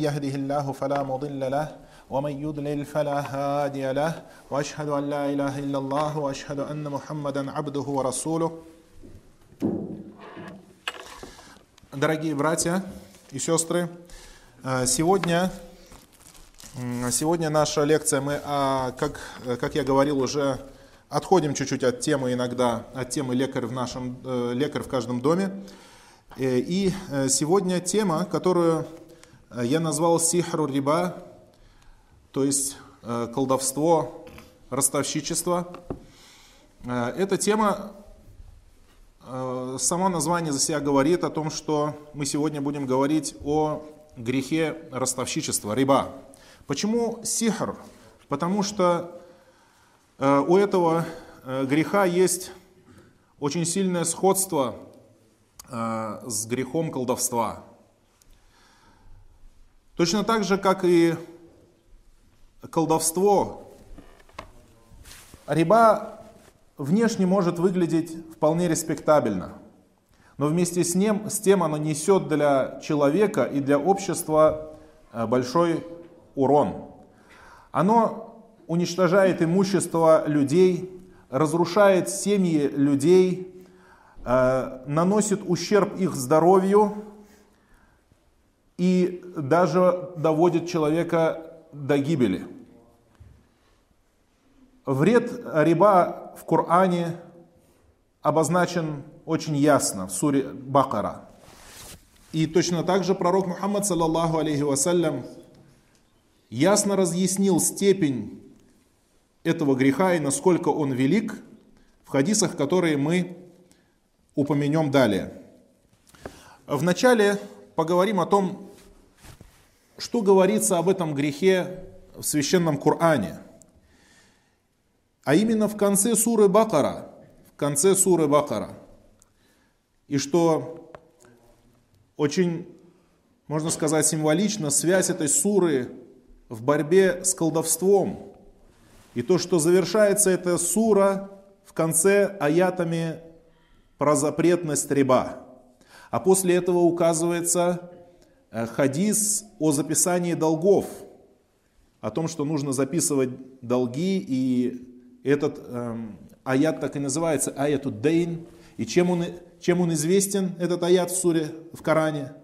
يهده الله فلا مضل له ومن يضلل فلا هادي له واشهد ان لا اله الا الله واشهد ان محمدا عبده ورسوله Дорогие братья и сестры, э, сегодня, сегодня наша лекция, мы, а, как, как я говорил, уже отходим чуть-чуть от темы иногда, от темы лекарь в, нашем, э, лекарь в каждом доме. Э, и сегодня тема, которую я назвал сихру риба, то есть колдовство, ростовщичество. Эта тема Э, само название за себя говорит о том, что мы сегодня будем говорить о грехе ростовщичества, риба. Почему сихр? Потому что э, у этого э, греха есть очень сильное сходство с грехом колдовства. Точно так же, как и колдовство, риба внешне может выглядеть вполне респектабельно, но вместе с, ним, с тем оно несет для человека и для общества э, большой урон. Оно уничтожает имущество людей, разрушает семьи людей, э, наносит ущерб их здоровью и даже доводит человека до гибели. Вред риба в Коране обозначен очень ясно в суре Бакара. И точно так же пророк Мухаммад, саллаллаху алейхи вассалям, ясно разъяснил степень этого греха и насколько он велик в хадисах, которые мы упомянем далее. Вначале поговорим о том, что говорится об этом грехе в священном Коране – а именно в конце суры Бакара, в конце суры Бакара. И что очень, можно сказать, символично, связь этой суры в борьбе с колдовством. И то, что завершается эта сура в конце аятами про запретность риба. А после этого указывается э, хадис о записании долгов, о том, что нужно записывать долги и этот эм, аят так и называется, аяту дейн. И чем он, чем он известен, этот аят в суре, в Коране?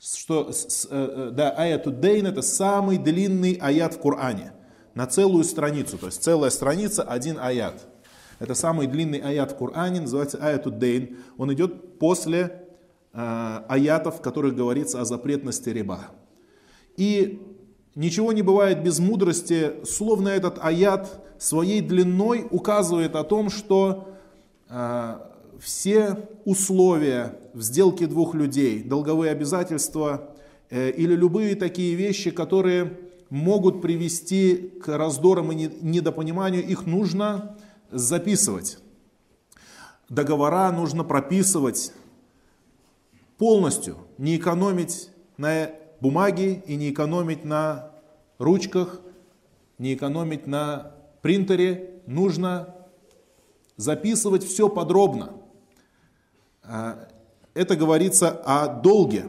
Что, с, э, э, да, аяту дейн это самый длинный аят в Коране. На целую страницу, то есть целая страница, один аят. Это самый длинный аят в Коране, называется аяту дейн. Он идет после аятов, в которых говорится о запретности риба. И ничего не бывает без мудрости, словно этот аят своей длиной указывает о том, что э, все условия в сделке двух людей, долговые обязательства э, или любые такие вещи, которые могут привести к раздорам и недопониманию, их нужно записывать. Договора нужно прописывать полностью, не экономить на бумаге и не экономить на ручках, не экономить на принтере нужно записывать все подробно. А, это говорится о долге,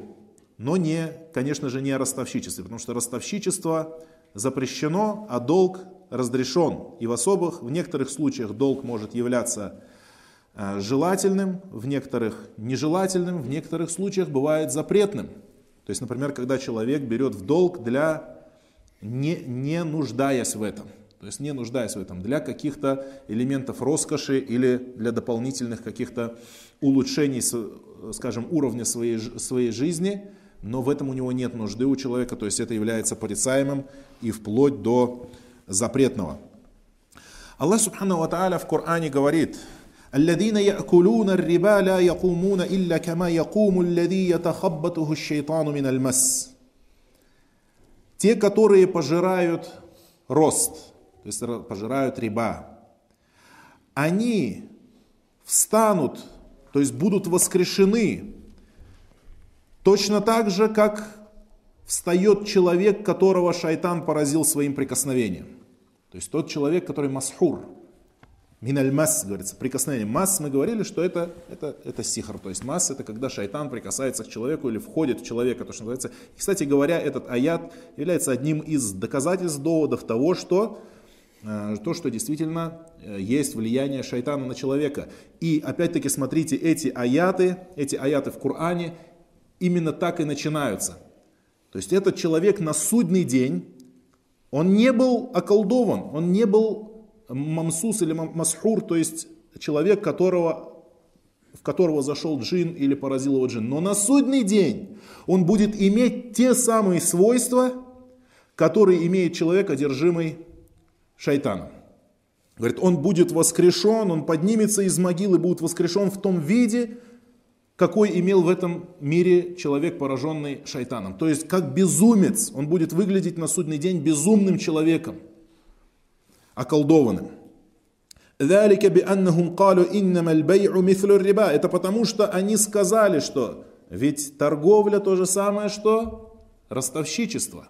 но не, конечно же, не о ростовщичестве, потому что ростовщичество запрещено, а долг разрешен. И в особых, в некоторых случаях долг может являться желательным, в некоторых нежелательным, в некоторых случаях бывает запретным. То есть, например, когда человек берет в долг для не, не нуждаясь в этом – то есть не нуждаясь в этом для каких-то элементов роскоши или для дополнительных каких-то улучшений, скажем, уровня своей, своей жизни, но в этом у него нет нужды у человека, то есть это является порицаемым и вплоть до запретного. Аллах Субхану Ва в Коране говорит, الذين يأكلون الربا لا يقومون إلا كما يقوم الذي يتخبطه الشيطان من المس. Те, которые пожирают рост, то есть пожирают риба, они встанут, то есть будут воскрешены точно так же, как встает человек, которого шайтан поразил своим прикосновением. То есть тот человек, который масхур, Миналь масс, говорится, прикосновение. Масс, мы говорили, что это, это, это сихр. То есть масс это когда шайтан прикасается к человеку или входит в человека, то, что называется. И, кстати говоря, этот аят является одним из доказательств, доводов того, что э, то, что действительно э, есть влияние шайтана на человека. И опять-таки смотрите, эти аяты, эти аяты в Коране именно так и начинаются. То есть этот человек на судный день, он не был околдован, он не был мамсус или масхур, то есть человек, которого, в которого зашел джин или поразил его джин. Но на судный день он будет иметь те самые свойства, которые имеет человек, одержимый шайтаном. Говорит, он будет воскрешен, он поднимется из могилы, будет воскрешен в том виде, какой имел в этом мире человек, пораженный шайтаном. То есть, как безумец, он будет выглядеть на судный день безумным человеком околдованным. Это потому, что они сказали, что ведь торговля то же самое, что ростовщичество.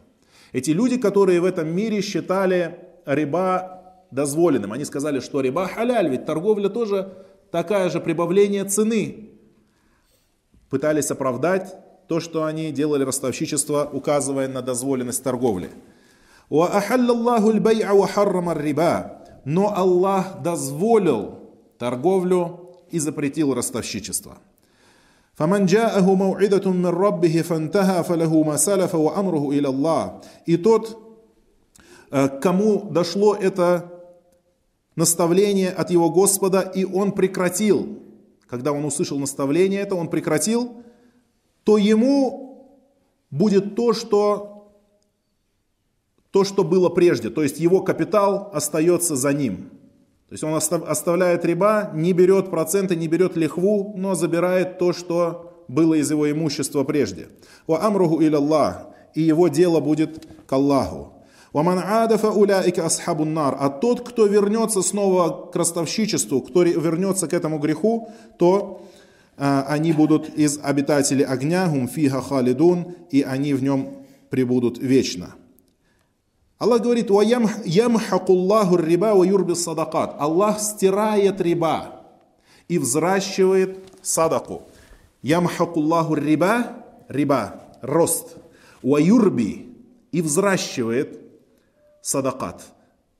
Эти люди, которые в этом мире считали риба дозволенным, они сказали, что риба халяль, ведь торговля тоже такая же прибавление цены. Пытались оправдать то, что они делали ростовщичество, указывая на дозволенность торговли. Но Аллах дозволил торговлю и запретил ростовщичество. فمن جاءه موعظة من ربه فانتهى فله ما سلف وأمره إلى الله. И тот, э, кому дошло это наставление от его Господа, и он прекратил, когда он услышал наставление это, он прекратил, то ему будет то, что то, что было прежде, то есть его капитал остается за ним. То есть он оставляет риба, не берет проценты, не берет лихву, но забирает то, что было из его имущества прежде. Ва амругу Аллах, и его дело будет к Аллаху. Ваман адафа уляика асхабун нар. А тот, кто вернется снова к ростовщичеству, кто вернется к этому греху, то а, они будут из обитателей огня, гум фиха халидун, и они в нем пребудут вечно. Аллах говорит, «Ямхакуллаху риба ва юрби садакат». Аллах стирает риба и взращивает садаку. Ямхакуллаху риба, риба, рост. Ва юрби и взращивает садакат,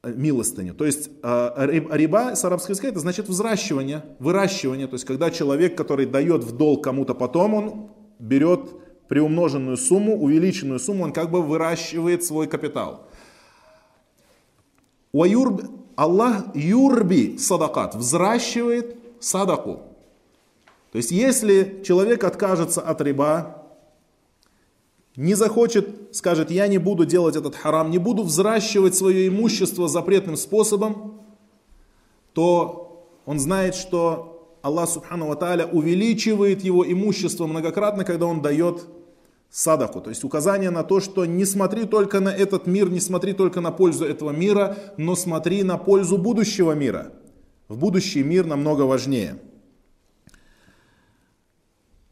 милостыню. То есть э, риба с арабского языка это значит взращивание, выращивание. То есть когда человек, который дает в долг кому-то потом, он берет приумноженную сумму, увеличенную сумму, он как бы выращивает свой капитал. Уаюрб, Аллах юрби садакат, взращивает садаку. То есть, если человек откажется от риба, не захочет, скажет, я не буду делать этот харам, не буду взращивать свое имущество запретным способом, то он знает, что Аллах Субхану Ва увеличивает его имущество многократно, когда он дает садаку. То есть указание на то, что не смотри только на этот мир, не смотри только на пользу этого мира, но смотри на пользу будущего мира. В будущий мир намного важнее.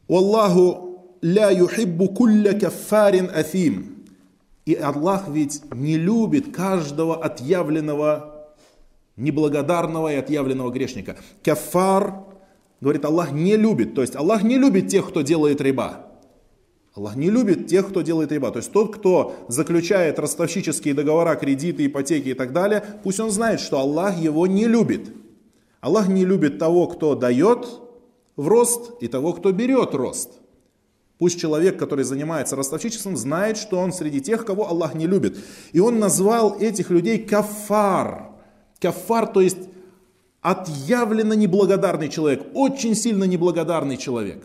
Аллаху ля юхиббу кулля кафарин афим. И Аллах ведь не любит каждого отъявленного, неблагодарного и отъявленного грешника. Кафар, говорит, Аллах не любит. То есть Аллах не любит тех, кто делает риба. Аллах не любит тех, кто делает риба. То есть тот, кто заключает ростовщические договора, кредиты, ипотеки и так далее, пусть он знает, что Аллах его не любит. Аллах не любит того, кто дает в рост, и того, кто берет рост. Пусть человек, который занимается ростовщичеством, знает, что он среди тех, кого Аллах не любит. И он назвал этих людей кафар. Кафар, то есть отъявленно неблагодарный человек, очень сильно неблагодарный человек.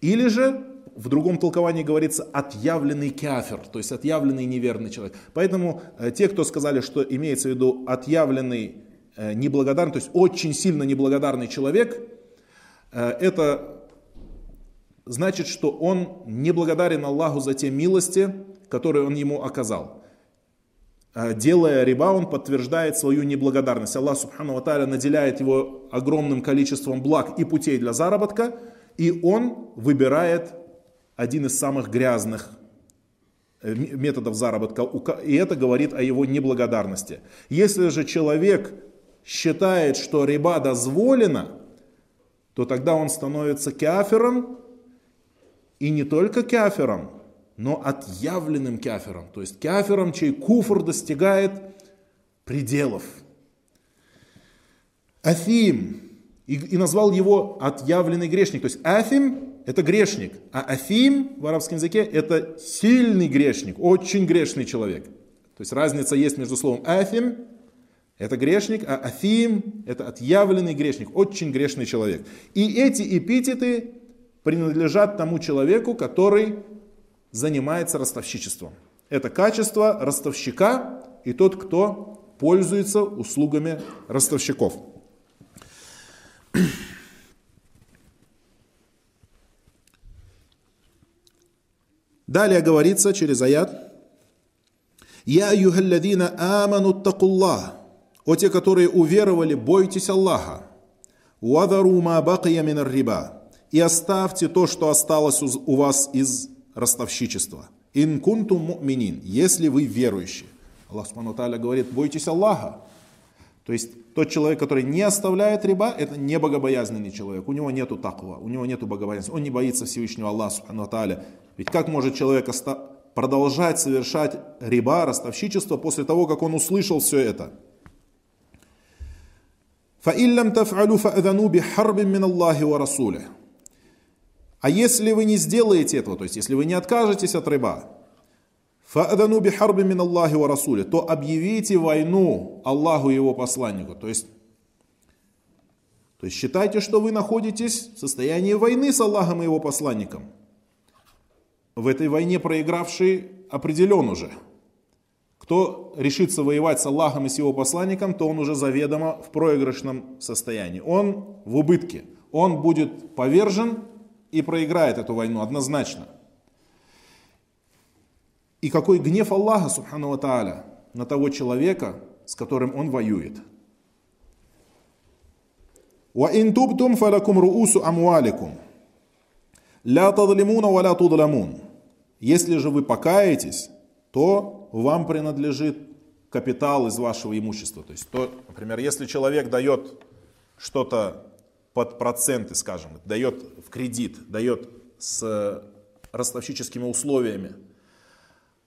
Или же в другом толковании говорится отъявленный кафир, то есть отъявленный неверный человек. Поэтому э, те, кто сказали, что имеется в виду отъявленный э, неблагодарный, то есть очень сильно неблагодарный человек, э, это значит, что он неблагодарен Аллаху за те милости, которые он ему оказал. Делая риба, он подтверждает свою неблагодарность. Аллах Субхану Ва наделяет его огромным количеством благ и путей для заработка, и он выбирает один из самых грязных э, методов заработка, и это говорит о его неблагодарности. Если же человек считает, что риба дозволена, то тогда он становится кафером, и не только кафером, но отъявленным кафером. То есть кафером, чей куфр достигает пределов. Афим. И, и назвал его отъявленный грешник. То есть Афим это грешник, а Афим в арабском языке это сильный грешник, очень грешный человек. То есть разница есть между словом Афим, это грешник, а Афим это отъявленный грешник, очень грешный человек. И эти эпитеты принадлежат тому человеку, который занимается ростовщичеством. Это качество ростовщика и тот, кто пользуется услугами ростовщиков. Далее говорится через аят «Я юхалладина аману такуллах» О те, которые уверовали, бойтесь Аллаха. «Вадару ма бакия мин риба» И оставьте то, что осталось у вас из ростовщичества. «Ин кунтум му'минин» Если вы верующие. Аллах Субхану говорит, бойтесь Аллаха. То есть тот человек, который не оставляет риба, это не богобоязненный человек. У него нету таква, у него нету богобоязненности. Он не боится Всевышнего Аллаха Субхану Ведь как может человек продолжать совершать риба, ростовщичество после того, как он услышал все это? فَإِلَّمْ تَفْعَلُوا فَأَذَنُوا بِحَرْبٍ مِّنَ اللَّهِ وَرَسُولِهِ А если вы не сделаете этого, то есть если вы не откажетесь от Фаадану бихарби мин Аллахи ва Расули, то объявите войну Аллаху и его посланнику. То есть, то есть считайте, что вы находитесь в состоянии войны с Аллахом и его посланником. В этой войне проигравший определен уже. Кто решится воевать с Аллахом и с его посланником, то он уже заведомо в проигрышном состоянии. Он в убытке. Он будет повержен и проиграет эту войну однозначно. И какой гнев Аллаха, субхану ва тааля, на того человека, с которым он воюет. وَإِن تُبْتُمْ فَلَكُمْ رُؤُوسُ أَمْوَالِكُمْ لَا تَظْلِمُونَ وَلَا تُظْلَمُونَ Если же вы покаетесь, то вам принадлежит капитал из вашего имущества. То есть, то, например, если человек дает что-то под проценты, скажем, дает в кредит, дает с ростовщическими условиями,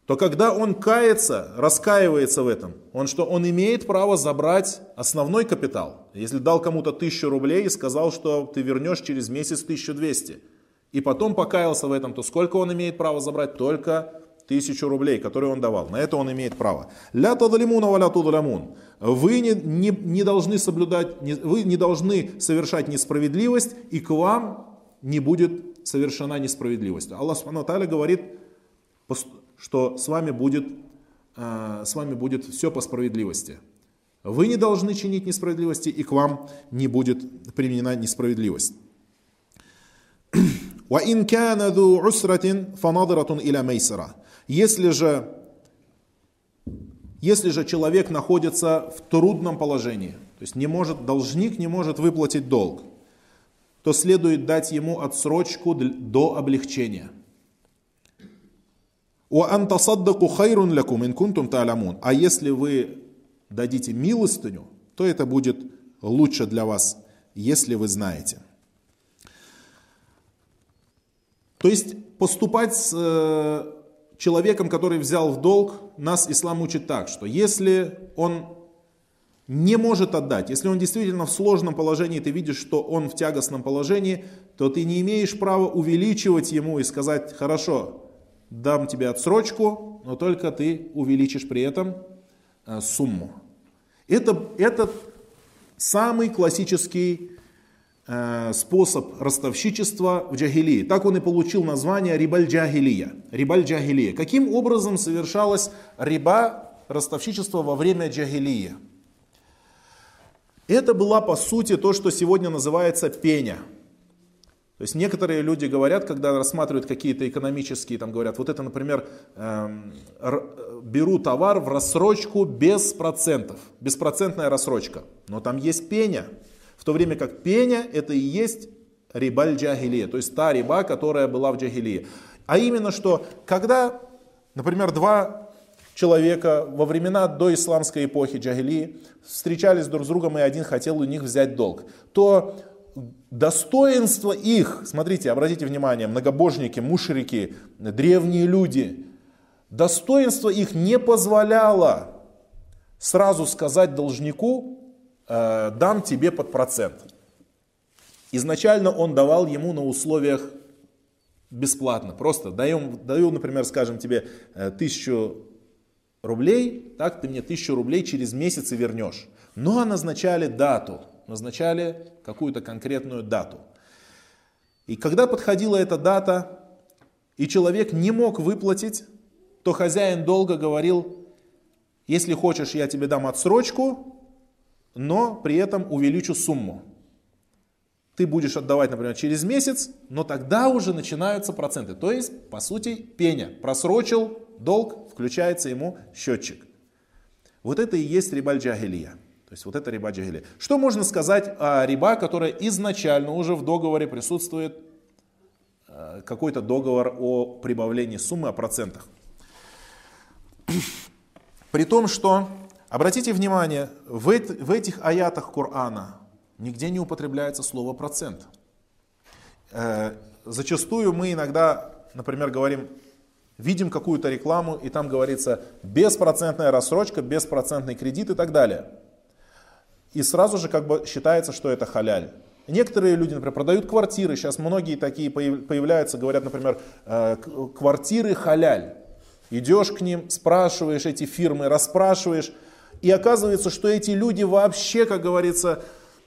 то когда он кается, раскаивается в этом, он что, он имеет право забрать основной капитал. Если дал кому-то тысячу рублей и сказал, что ты вернешь через месяц 1200, и потом покаялся в этом, то сколько он имеет право забрать? Только тысячу рублей, которые он давал. На это он имеет право. Ля тадалимуна валя тудалямун. Вы не, не, не должны соблюдать, не, вы не должны совершать несправедливость, и к вам не будет совершена несправедливость. Аллах Субхану говорит, что с вами будет, э, с вами будет все по справедливости. Вы не должны чинить несправедливости, и к вам не будет применена несправедливость. Если же, если же человек находится в трудном положении, то есть не может, должник не может выплатить долг, то следует дать ему отсрочку до облегчения – а если вы дадите милостыню, то это будет лучше для вас, если вы знаете. То есть поступать с э, человеком, который взял в долг, нас ислам учит так, что если он не может отдать, если он действительно в сложном положении, ты видишь, что он в тягостном положении, то ты не имеешь права увеличивать ему и сказать, хорошо, дам тебе отсрочку, но только ты увеличишь при этом э, сумму. Это, это самый классический э, способ ростовщичества в джахилии. Так он и получил название рибаль-джахилия. Рибаль-джахилия. Каким образом совершалась риба, ростовщичество во время джахилии? Это была по сути то, что сегодня называется пеня – то есть некоторые люди говорят, когда рассматривают какие-то экономические, там говорят, вот это, например, эм, беру товар в рассрочку без процентов, беспроцентная рассрочка, но там есть пеня, в то время как пеня это и есть рибаль джахилия, то есть та риба, которая была в джахилии. А именно что, когда, например, два человека во времена до исламской эпохи джагилии встречались друг с другом, и один хотел у них взять долг, то достоинство их, смотрите, обратите внимание, многобожники, мушрики, древние люди, достоинство их не позволяло сразу сказать должнику, э, дам тебе под процент. Изначально он давал ему на условиях бесплатно, просто даем, даю, например, скажем тебе э, тысячу рублей, так ты мне тысячу рублей через месяц и вернешь. Но назначали дату, назначали какую-то конкретную дату. И когда подходила эта дата, и человек не мог выплатить, то хозяин долго говорил, если хочешь, я тебе дам отсрочку, но при этом увеличу сумму. Ты будешь отдавать, например, через месяц, но тогда уже начинаются проценты. То есть, по сути, пеня. Просрочил долг, включается ему счетчик. Вот это и есть рибаль джагилия. То есть вот это риба джагили. Что можно сказать о риба, которая изначально уже в договоре присутствует, э, какой-то договор о прибавлении суммы, о процентах. При том, что, обратите внимание, в, в этих аятах Корана нигде не употребляется слово процент. Э, зачастую мы иногда, например, говорим, видим какую-то рекламу, и там говорится беспроцентная рассрочка, беспроцентный кредит и так далее и сразу же как бы считается, что это халяль. Некоторые люди, например, продают квартиры, сейчас многие такие появляются, говорят, например, э, квартиры халяль. Идешь к ним, спрашиваешь эти фирмы, расспрашиваешь, и оказывается, что эти люди вообще, как говорится,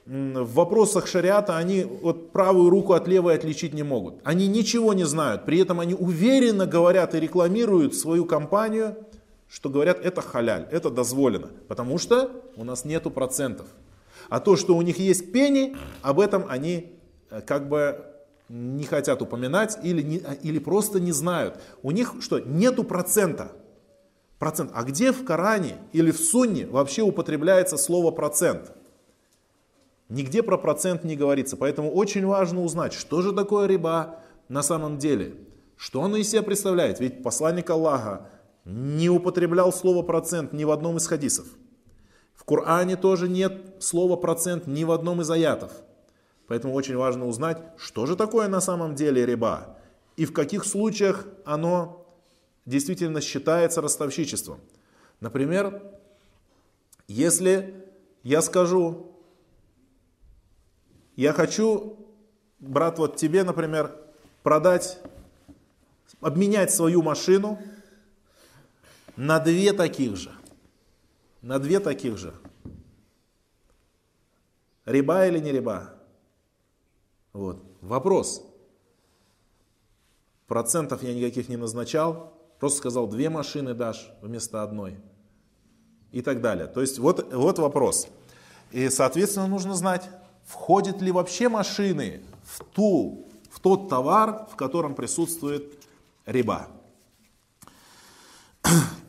в вопросах шариата они вот правую руку от левой отличить не могут. Они ничего не знают, при этом они уверенно говорят и рекламируют свою компанию – что говорят, это халяль, это дозволено, потому что у нас нету процентов. А то, что у них есть пени, об этом они э, как бы не хотят упоминать или, не, или просто не знают. У них что, нету процента. Процент. А где в Коране или в Сунне вообще употребляется слово процент? Нигде про процент не говорится. Поэтому очень важно узнать, что же такое риба на самом деле. Что оно из себя представляет? Ведь посланник Аллаха, не употреблял слово процент ни в одном из хадисов. В Коране тоже нет слова процент ни в одном из аятов. Поэтому очень важно узнать, что же такое на самом деле риба и в каких случаях оно действительно считается ростовщичеством. Например, если я скажу, я хочу, брат, вот тебе, например, продать, обменять свою машину – на две таких же. На две таких же. Риба или не риба? Вот. Вопрос. Процентов я никаких не назначал. Просто сказал, две машины дашь вместо одной. И так далее. То есть вот, вот вопрос. И, соответственно, нужно знать, входят ли вообще машины в, ту, в тот товар, в котором присутствует риба.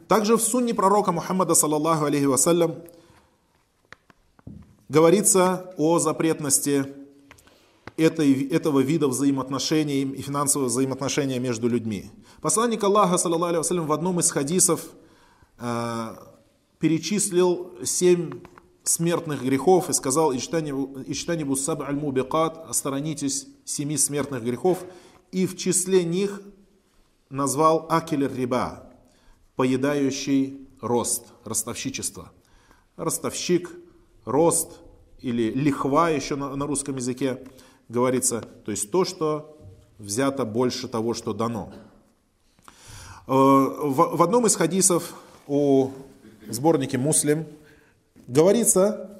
Также в сунне пророка Мухаммада, саллаллаху алейхи вассалям, говорится о запретности этой, этого вида взаимоотношений и финансового взаимоотношения между людьми. Посланник Аллаха, саллаллаху алейхи вассалям, в одном из хадисов э, перечислил семь смертных грехов и сказал «Ичтанибу саб аль-мубикат» «Осторонитесь семи смертных грехов» и в числе них назвал «Акель риба» поедающий рост, ростовщичество. Ростовщик, рост или лихва еще на, на русском языке говорится, то есть то, что взято больше того, что дано. Э, в, в одном из хадисов о сборнике «Муслим» говорится,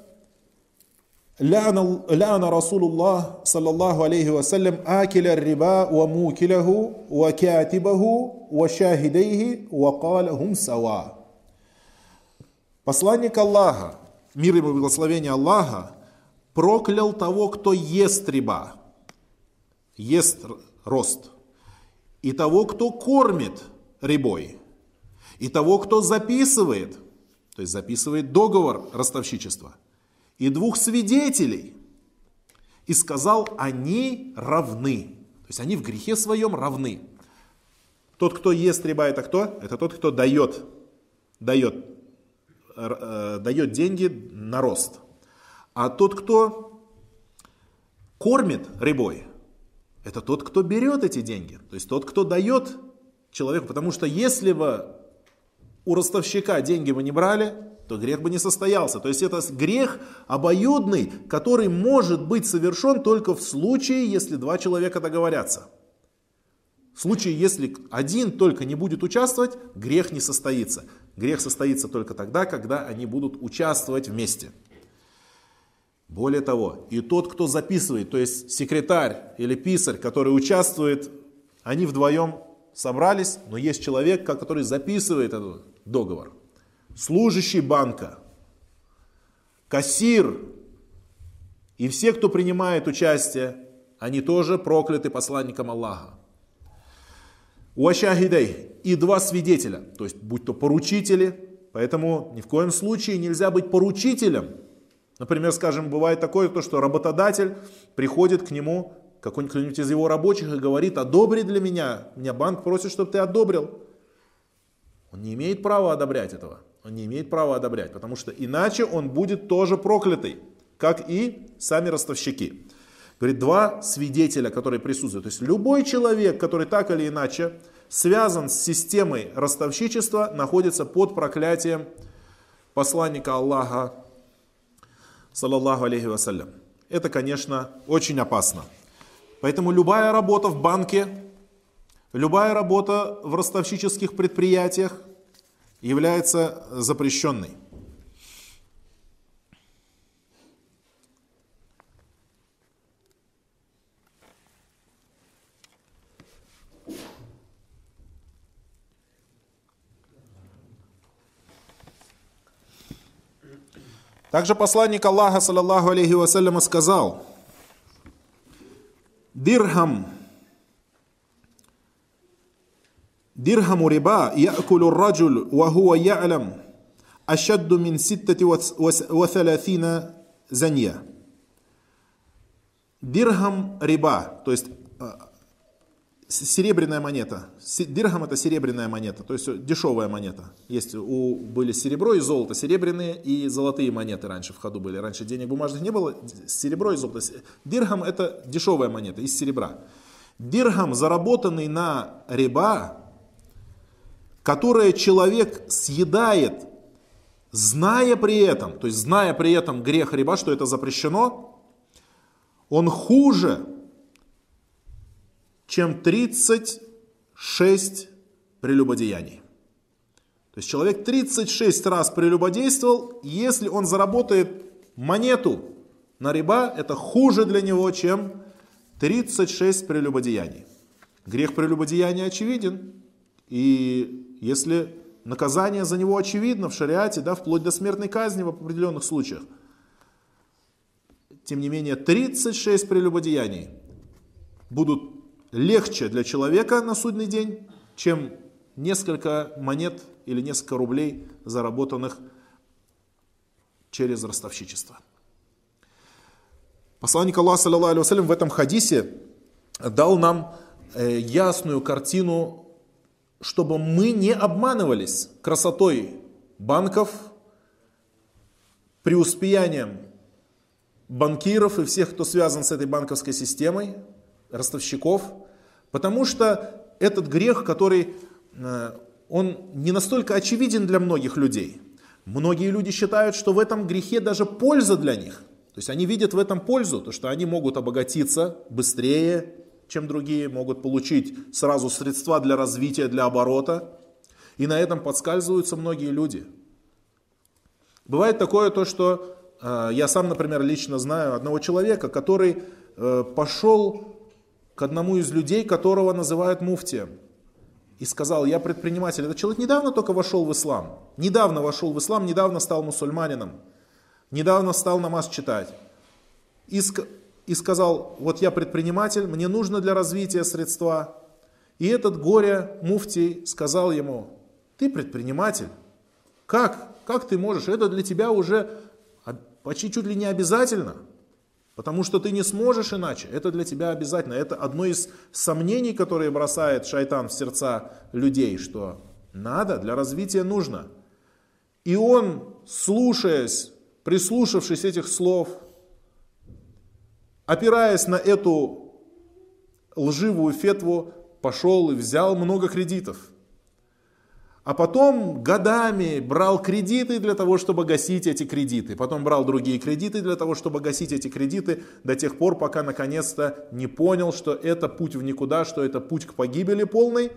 ляна, Расулуллах саллаллаху алейхи вассалям акиля риба ва мукиляху ва катибаху ва шахидейхи ва калахум сава. Посланник Аллаха, мир ему благословение Аллаха, проклял того, кто ест риба, ест рост, и того, кто кормит рибой, и того, кто записывает, то есть записывает договор ростовщичества – и двух свидетелей. И сказал, они равны. То есть они в грехе своем равны. Тот, кто ест риба, это кто? Это тот, кто дает дает, э, дает деньги на рост. А тот, кто кормит рыбой, это тот, кто берет эти деньги. То есть тот, кто дает человеку. Потому что если бы у ростовщика деньги бы не брали, то грех бы не состоялся. То есть это грех обоюдный, который может быть совершен только в случае, если два человека договорятся. В случае, если один только не будет участвовать, грех не состоится. Грех состоится только тогда, когда они будут участвовать вместе. Более того, и тот, кто записывает, то есть секретарь или писарь, который участвует, они вдвоем собрались, но есть человек, который записывает этот договор. Служащий банка, кассир и все, кто принимает участие, они тоже прокляты посланником Аллаха. Уашахидей и два свидетеля, то есть будь то поручители, поэтому ни в коем случае нельзя быть поручителем. Например, скажем, бывает такое, то, что работодатель приходит к нему, какой-нибудь из его рабочих и говорит, одобри для меня, меня банк просит, чтобы ты одобрил. Он не имеет права одобрять этого. Он не имеет права одобрять, потому что иначе он будет тоже проклятый, как и сами ростовщики. Говорит, два свидетеля, которые присутствуют. То есть любой человек, который так или иначе связан с системой ростовщичества, находится под проклятием посланника Аллаха, саллаллаху алейхи вассалям. Это, конечно, очень опасно. Поэтому любая работа в банке, любая работа в ростовщических предприятиях является запрещенной. Также посланник Аллаха, صلى الله عليه وسلم, сказал, درهم, درهم ربا, يأكله الرجل, وهو يعلم, أشد من ستة وثلاثين زنية. Дирхам риба, то есть серебряная монета. Дирхам это серебряная монета, то есть дешевая монета. Есть у, были серебро и золото, серебряные и золотые монеты раньше в ходу были. Раньше денег бумажных не было, серебро и золото. Дирхам это дешевая монета из серебра. Дирхам, заработанный на риба, которое человек съедает, зная при этом, то есть зная при этом грех риба, что это запрещено, он хуже чем 36 прелюбодеяний. То есть человек 36 раз прелюбодействовал, если он заработает монету на риба, это хуже для него, чем 36 прелюбодеяний. Грех прелюбодеяния очевиден, и если наказание за него очевидно в шариате, да, вплоть до смертной казни в определенных случаях, тем не менее 36 прелюбодеяний будут легче для человека на судный день, чем несколько монет или несколько рублей, заработанных через ростовщичество. Посланник Аллаха, саллиллаху в этом хадисе дал нам э, ясную картину, чтобы мы не обманывались красотой банков, преуспеянием банкиров и всех, кто связан с этой банковской системой, ростовщиков – Потому что этот грех, который, э, он не настолько очевиден для многих людей. Многие люди считают, что в этом грехе даже польза для них. То есть они видят в этом пользу, то что они могут обогатиться быстрее, чем другие, могут получить сразу средства для развития, для оборота. И на этом подскальзываются многие люди. Бывает такое то, что э, я сам, например, лично знаю одного человека, который э, пошел к одному из людей, которого называют муфтием. И сказал, я предприниматель. Этот человек недавно только вошел в ислам. Недавно вошел в ислам, недавно стал мусульманином. Недавно стал намаз читать. И, и сказал, вот я предприниматель, мне нужно для развития средства. И этот горе муфтий сказал ему, ты предприниматель. Как? Как ты можешь? Это для тебя уже почти чуть ли не обязательно. Потому что ты не сможешь иначе. Это для тебя обязательно. Это одно из сомнений, которые бросает шайтан в сердца людей, что надо, для развития нужно. И он, слушаясь, прислушавшись этих слов, опираясь на эту лживую фетву, пошел и взял много кредитов. А потом годами брал кредиты для того, чтобы гасить эти кредиты. Потом брал другие кредиты для того, чтобы гасить эти кредиты до тех пор, пока наконец-то не понял, что это путь в никуда, что это путь к погибели полной.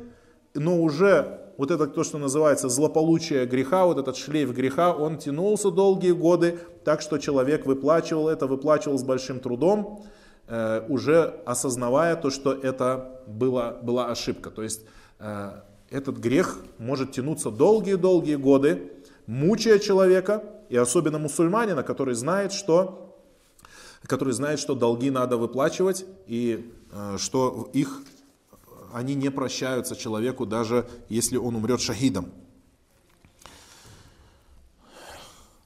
Но уже вот это то, что называется злополучие греха, вот этот шлейф греха, он тянулся долгие годы, так что человек выплачивал это, выплачивал с большим трудом, э, уже осознавая то, что это была, была ошибка. То есть э, этот грех может тянуться долгие-долгие годы, мучая человека, и особенно мусульманина, который знает, что, который знает, что долги надо выплачивать, и э, что их они не прощаются человеку, даже если он умрет шахидом.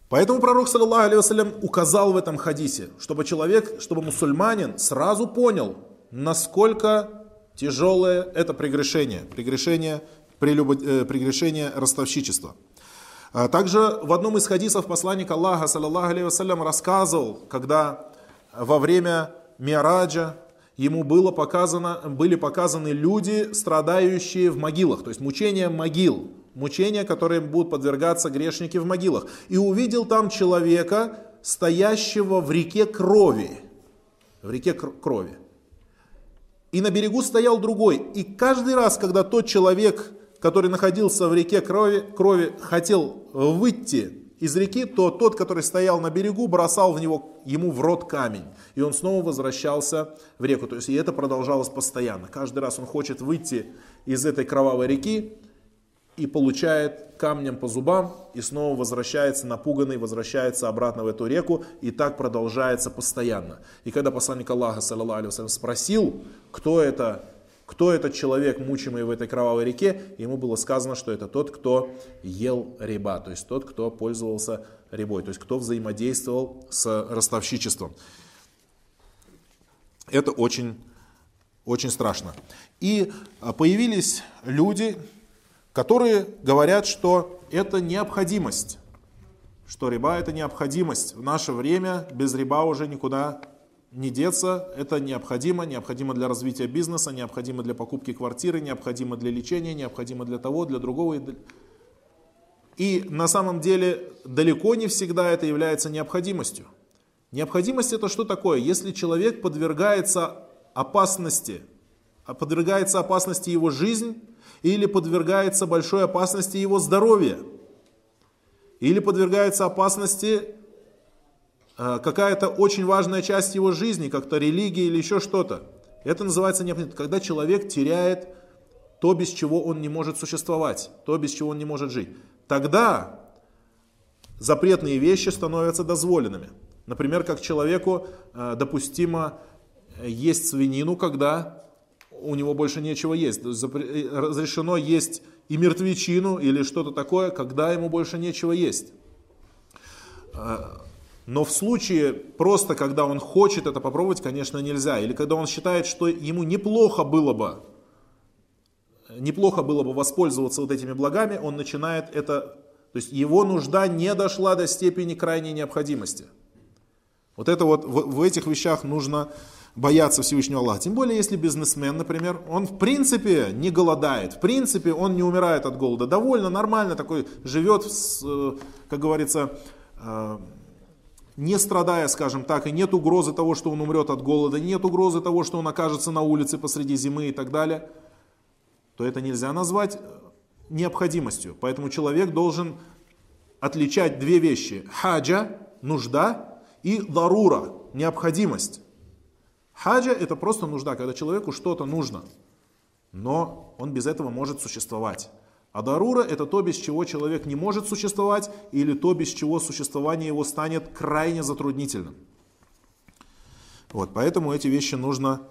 Поэтому пророк, саллаллаху алейhi указал в этом хадисе, чтобы человек, чтобы мусульманин сразу понял, насколько тяжелое это прегрешение, прегрешение, прелюбо, э, прегрешение ростовщичества. А также в одном из хадисов посланник Аллаха, саллаллаху алейhi рассказывал, когда во время Миараджа, ему было показано, были показаны люди, страдающие в могилах, то есть мучения могил, мучения, которые будут подвергаться грешники в могилах. И увидел там человека, стоящего в реке крови. В реке крови. И на берегу стоял другой. И каждый раз, когда тот человек, который находился в реке крови, крови хотел выйти из реки, то тот, который стоял на берегу, бросал в него, ему в рот камень. И он снова возвращался в реку. То есть и это продолжалось постоянно. Каждый раз он хочет выйти из этой кровавой реки и получает камнем по зубам и снова возвращается напуганный, возвращается обратно в эту реку. И так продолжается постоянно. И когда посланник Аллаха, саллаллаху спросил, кто это кто этот человек, мучимый в этой кровавой реке, ему было сказано, что это тот, кто ел риба, то есть тот, кто пользовался рибой, то есть кто взаимодействовал с ростовщичеством. Это очень, очень страшно. И а, появились люди, которые говорят, что это необходимость, что риба это необходимость. В наше время без риба уже никуда не деться, это необходимо, необходимо для развития бизнеса, необходимо для покупки квартиры, необходимо для лечения, необходимо для того, для другого. И на самом деле далеко не всегда это является необходимостью. Необходимость это что такое? Если человек подвергается опасности, а подвергается опасности его жизнь, или подвергается большой опасности его здоровье, или подвергается опасности какая-то очень важная часть его жизни, как-то религия или еще что-то. Это называется необходимость, когда человек теряет то, без чего он не может существовать, то, без чего он не может жить. Тогда запретные вещи становятся дозволенными. Например, как человеку э, допустимо есть свинину, когда у него больше нечего есть. Э, разрешено есть и мертвечину или что-то такое, когда ему больше нечего есть. Но в случае просто, когда он хочет это попробовать, конечно, нельзя. Или когда он считает, что ему неплохо было бы, неплохо было бы воспользоваться вот этими благами, он начинает это, то есть его нужда не дошла до степени крайней необходимости. Вот это вот, в, в этих вещах нужно бояться Всевышнего Аллаха. Тем более, если бизнесмен, например, он в принципе не голодает, в принципе он не умирает от голода, довольно нормально такой живет, э, как говорится, э, не страдая, скажем так, и нет угрозы того, что он умрет от голода, нет угрозы того, что он окажется на улице посреди зимы и так далее, то это нельзя назвать необходимостью. Поэтому человек должен отличать две вещи. Хаджа, нужда, и дарура, необходимость. Хаджа это просто нужда, когда человеку что-то нужно, но он без этого может существовать. А это то, без чего человек не может существовать, или то, без чего существование его станет крайне затруднительным. Вот, поэтому эти вещи нужно,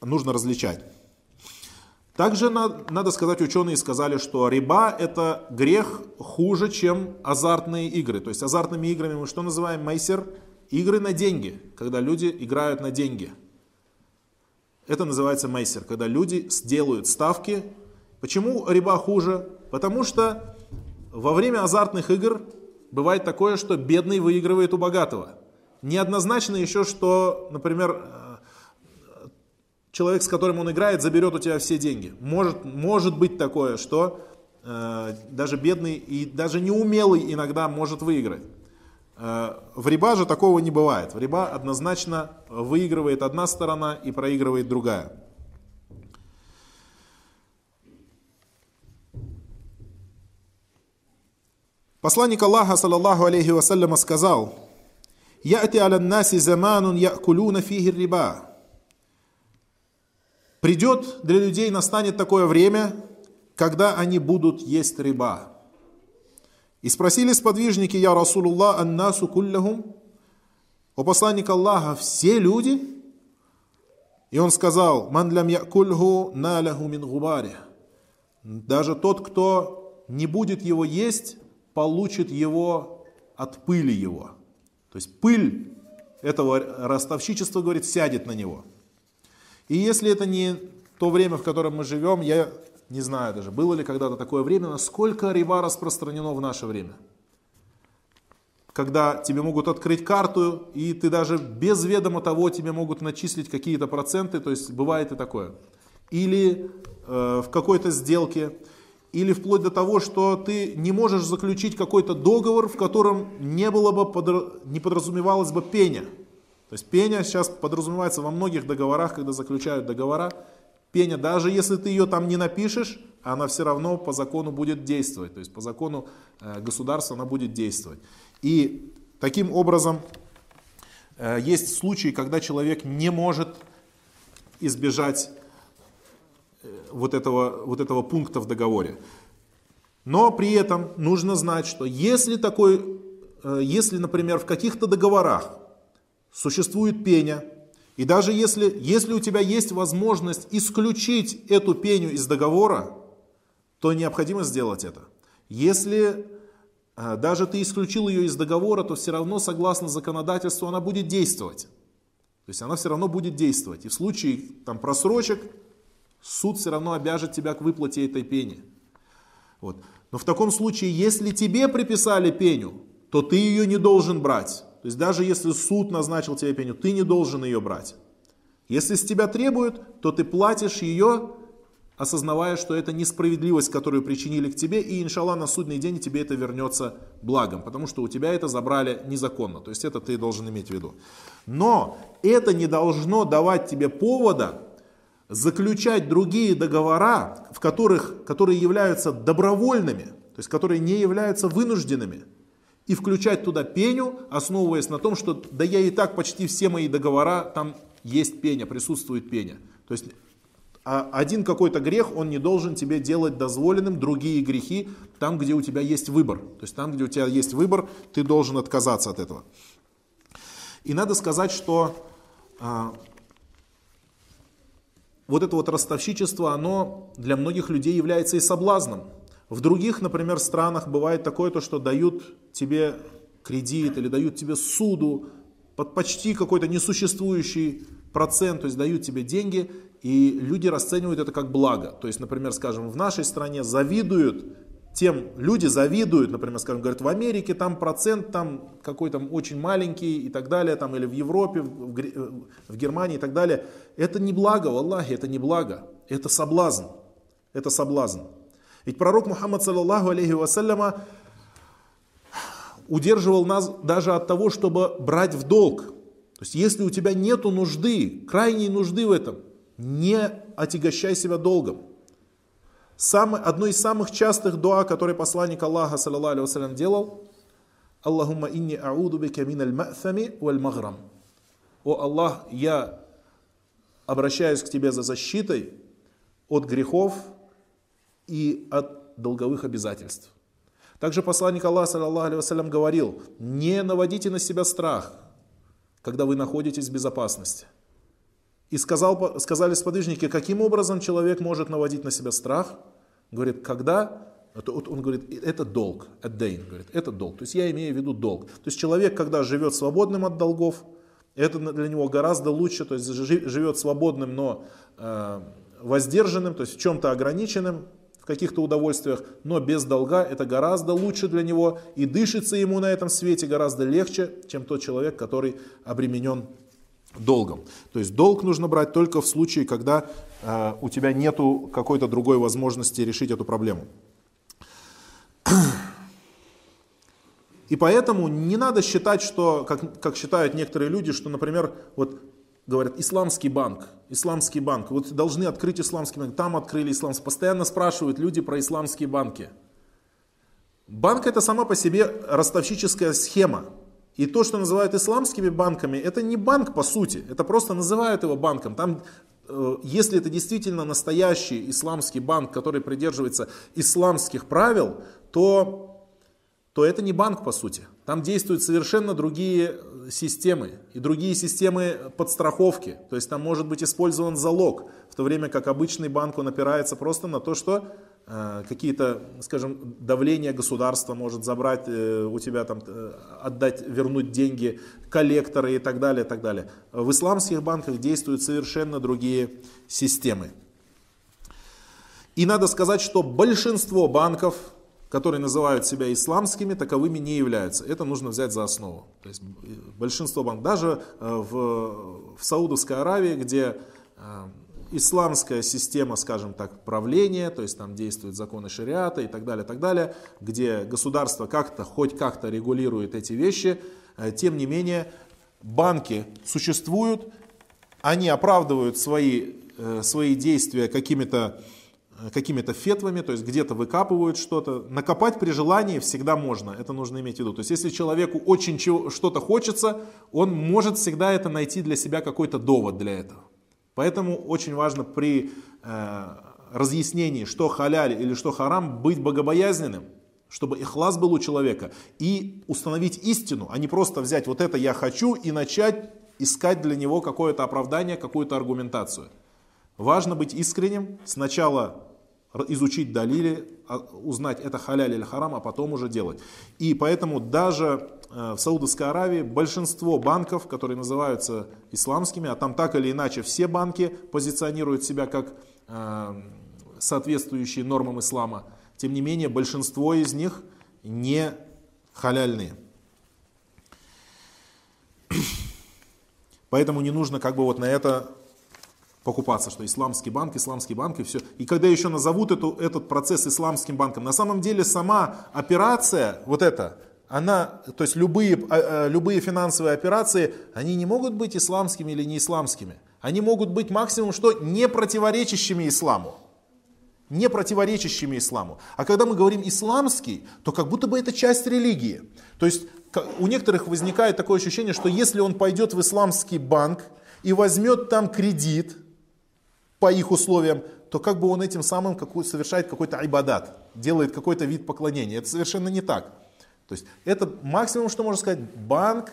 нужно различать. Также надо сказать, ученые сказали, что риба это грех хуже, чем азартные игры. То есть азартными играми мы что называем? Майсер. Игры на деньги, когда люди играют на деньги. Это называется майсер, когда люди сделают ставки Почему риба хуже? Потому что во время азартных игр бывает такое, что бедный выигрывает у богатого. Неоднозначно еще, что, например, э, человек, с которым он играет, заберет у тебя все деньги. Может, может быть такое, что э, даже бедный и даже неумелый иногда может выиграть. Э, в риба же такого не бывает. В риба однозначно выигрывает одна сторона и проигрывает другая. Посланник Аллаха, саллаллаху алейхи вассаляма, сказал, «Яти аля наси заманун якулюна фиги риба». Придет для людей, настанет такое время, когда они будут есть риба. И спросили сподвижники, я Расулуллах, аннасу кулляхум, о посланник Аллаха, все люди? И он сказал, ман лям якульху наляху мин губари. Даже тот, кто не будет его есть, получит его от пыли его. То есть пыль этого ростовщичества, говорит, сядет на него. И если это не то время, в котором мы живем, я не знаю даже, было ли когда-то такое время, насколько риба распространено в наше время. Когда тебе могут открыть карту, и ты даже без ведома того тебе могут начислить какие-то проценты, то есть бывает и такое. Или э, в какой-то сделке, или вплоть до того, что ты не можешь заключить какой-то договор, в котором не, было бы не подразумевалось бы пеня. То есть пеня сейчас подразумевается во многих договорах, когда заключают договора. Пеня, даже если ты ее там не напишешь, она все равно по закону будет действовать. То есть по закону э, государства она будет действовать. И таким образом э, есть случаи, когда человек не может избежать вот этого, вот этого пункта в договоре. Но при этом нужно знать, что если такой, э, если, например, в каких-то договорах существует пеня, и даже если, если у тебя есть возможность исключить эту пеню из договора, то необходимо сделать это. Если э, даже ты исключил ее из договора, то все равно, согласно законодательству, она будет действовать. То есть она все равно будет действовать. И в случае там, просрочек суд все равно обяжет тебя к выплате этой пени. Вот. Но в таком случае, если тебе приписали пеню, то ты ее не должен брать. То есть даже если суд назначил тебе пеню, ты не должен ее брать. Если с тебя требуют, то ты платишь ее, осознавая, что это несправедливость, которую причинили к тебе, и иншаллах на судный день тебе это вернется благом, потому что у тебя это забрали незаконно. То есть это ты должен иметь в виду. Но это не должно давать тебе повода заключать другие договора, в которых, которые являются добровольными, то есть которые не являются вынужденными, и включать туда пеню, основываясь на том, что да я и так почти все мои договора, там есть пеня, присутствует пеня. То есть а один какой-то грех, он не должен тебе делать дозволенным, другие грехи там, где у тебя есть выбор. То есть там, где у тебя есть выбор, ты должен отказаться от этого. И надо сказать, что а, вот это вот ростовщичество, оно для многих людей является и соблазном. В других, например, странах бывает такое, то, что дают тебе кредит или дают тебе суду под почти какой-то несуществующий процент, то есть дают тебе деньги, и люди расценивают это как благо. То есть, например, скажем, в нашей стране завидуют тем люди завидуют, например, скажем, говорят, в Америке там процент там какой-то очень маленький и так далее, там, или в Европе, в, в Германии и так далее. Это не благо, в Аллахе, это не благо, это соблазн. Это соблазн. Ведь пророк Мухаммад, саллаллаху алейхи вассаляма, удерживал нас даже от того, чтобы брать в долг. То есть, если у тебя нет нужды, крайней нужды в этом, не отягощай себя долгом. Самый, одно из самых частых дуа, который посланник Аллаха, саллаллаху делал, Аллахумма инни ауду бика миналь ма'thами валь маграм. О Аллах, я обращаюсь к тебе за защитой от грехов и от долговых обязательств. Также посланник Аллаха, саллаллаху говорил, не наводите на себя страх, когда вы находитесь в безопасности. И сказал, сказали сподвижники, каким образом человек может наводить на себя страх – Говорит, когда, он говорит, это долг, аддейн, говорит, это долг. То есть я имею в виду долг. То есть человек, когда живет свободным от долгов, это для него гораздо лучше, то есть живет свободным, но э, воздержанным, то есть в чем-то ограниченным, в каких-то удовольствиях, но без долга это гораздо лучше для него и дышится ему на этом свете гораздо легче, чем тот человек, который обременен долгом. То есть долг нужно брать только в случае, когда э, у тебя нету какой-то другой возможности решить эту проблему. И поэтому не надо считать, что, как, как считают некоторые люди, что, например, вот говорят, исламский банк, исламский банк, вот должны открыть исламский банк, там открыли исламский, постоянно спрашивают люди про исламские банки. Банк это сама по себе ростовщическая схема. И то, что называют исламскими банками, это не банк по сути, это просто называют его банком. Там, э, если это действительно настоящий исламский банк, который придерживается исламских правил, то то это не банк по сути. Там действуют совершенно другие э, системы и другие системы подстраховки. То есть там может быть использован залог, в то время как обычный банк он опирается просто на то, что какие-то, скажем, давление государства может забрать э, у тебя там, э, отдать, вернуть деньги, коллекторы и так далее, и так далее. В исламских банках действуют совершенно другие системы. И надо сказать, что большинство банков которые называют себя исламскими, таковыми не являются. Это нужно взять за основу. То есть э, большинство банков, даже э, в, в Саудовской Аравии, где э, исламская система, скажем так, правления, то есть там действуют законы шариата и так далее, так далее, где государство как-то, хоть как-то регулирует эти вещи, тем не менее банки существуют, они оправдывают свои, свои действия какими-то Э, какими-то фетвами, то есть где-то выкапывают что-то. Накопать при желании всегда можно, это нужно иметь в виду. То есть если человеку очень что-то хочется, он может всегда это найти для себя какой-то довод для этого. Поэтому очень важно при э, разъяснении, что халяль или что харам, быть богобоязненным, чтобы ихлас был у человека, и установить истину, а не просто взять вот это я хочу и начать искать для него какое-то оправдание, какую-то аргументацию. Важно быть искренним, сначала изучить далили, а, узнать, это халяль или харам, а потом уже делать. И поэтому даже в Саудовской Аравии большинство банков, которые называются исламскими, а там так или иначе все банки позиционируют себя как э, соответствующие нормам ислама, тем не менее большинство из них не халяльные. Поэтому не нужно как бы вот на это покупаться, что исламский банк, исламский банк и все. И когда еще назовут эту, этот процесс исламским банком, на самом деле сама операция, вот эта, она, то есть любые, а, а, любые финансовые операции, они не могут быть исламскими или не исламскими. Они могут быть максимум что не противоречащими исламу. Не противоречащими исламу. А когда мы говорим исламский, то как будто бы это часть религии. То есть у некоторых возникает такое ощущение, что если он пойдет в исламский банк и возьмет там кредит, по их условиям, то как бы он этим самым совершает какой-то айбадат, делает какой-то вид поклонения. Это совершенно не так. То есть это максимум, что можно сказать, банк,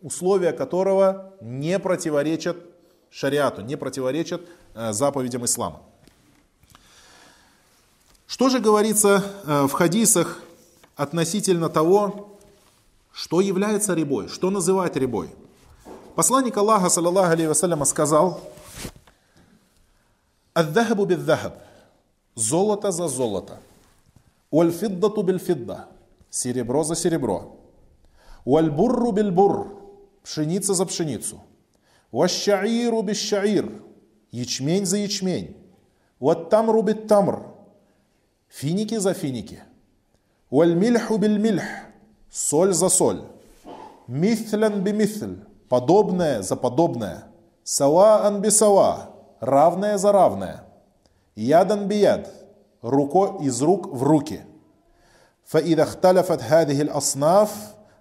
условия которого не противоречат шариату, не противоречат э, заповедям ислама. Что же говорится э, в хадисах относительно того, что является ребой, что называть ребой? Посланник Аллаха, саллаллаху алейhi сказал, Аддахабу биддахаб. Золото за золото. Уальфиддату бильфидда. Серебро за серебро. Уальбурру бильбур. Пшеница за пшеницу. Уащаиру бишшаир. Ячмень за ячмень. Уаттамру биттамр. Финики за финики. Уальмильху бильмильх. Соль за соль. Мithлян бимитhlь. Подобное за подобное. Саваан бисава равное за равное. Ядан бияд, руко из рук в руки.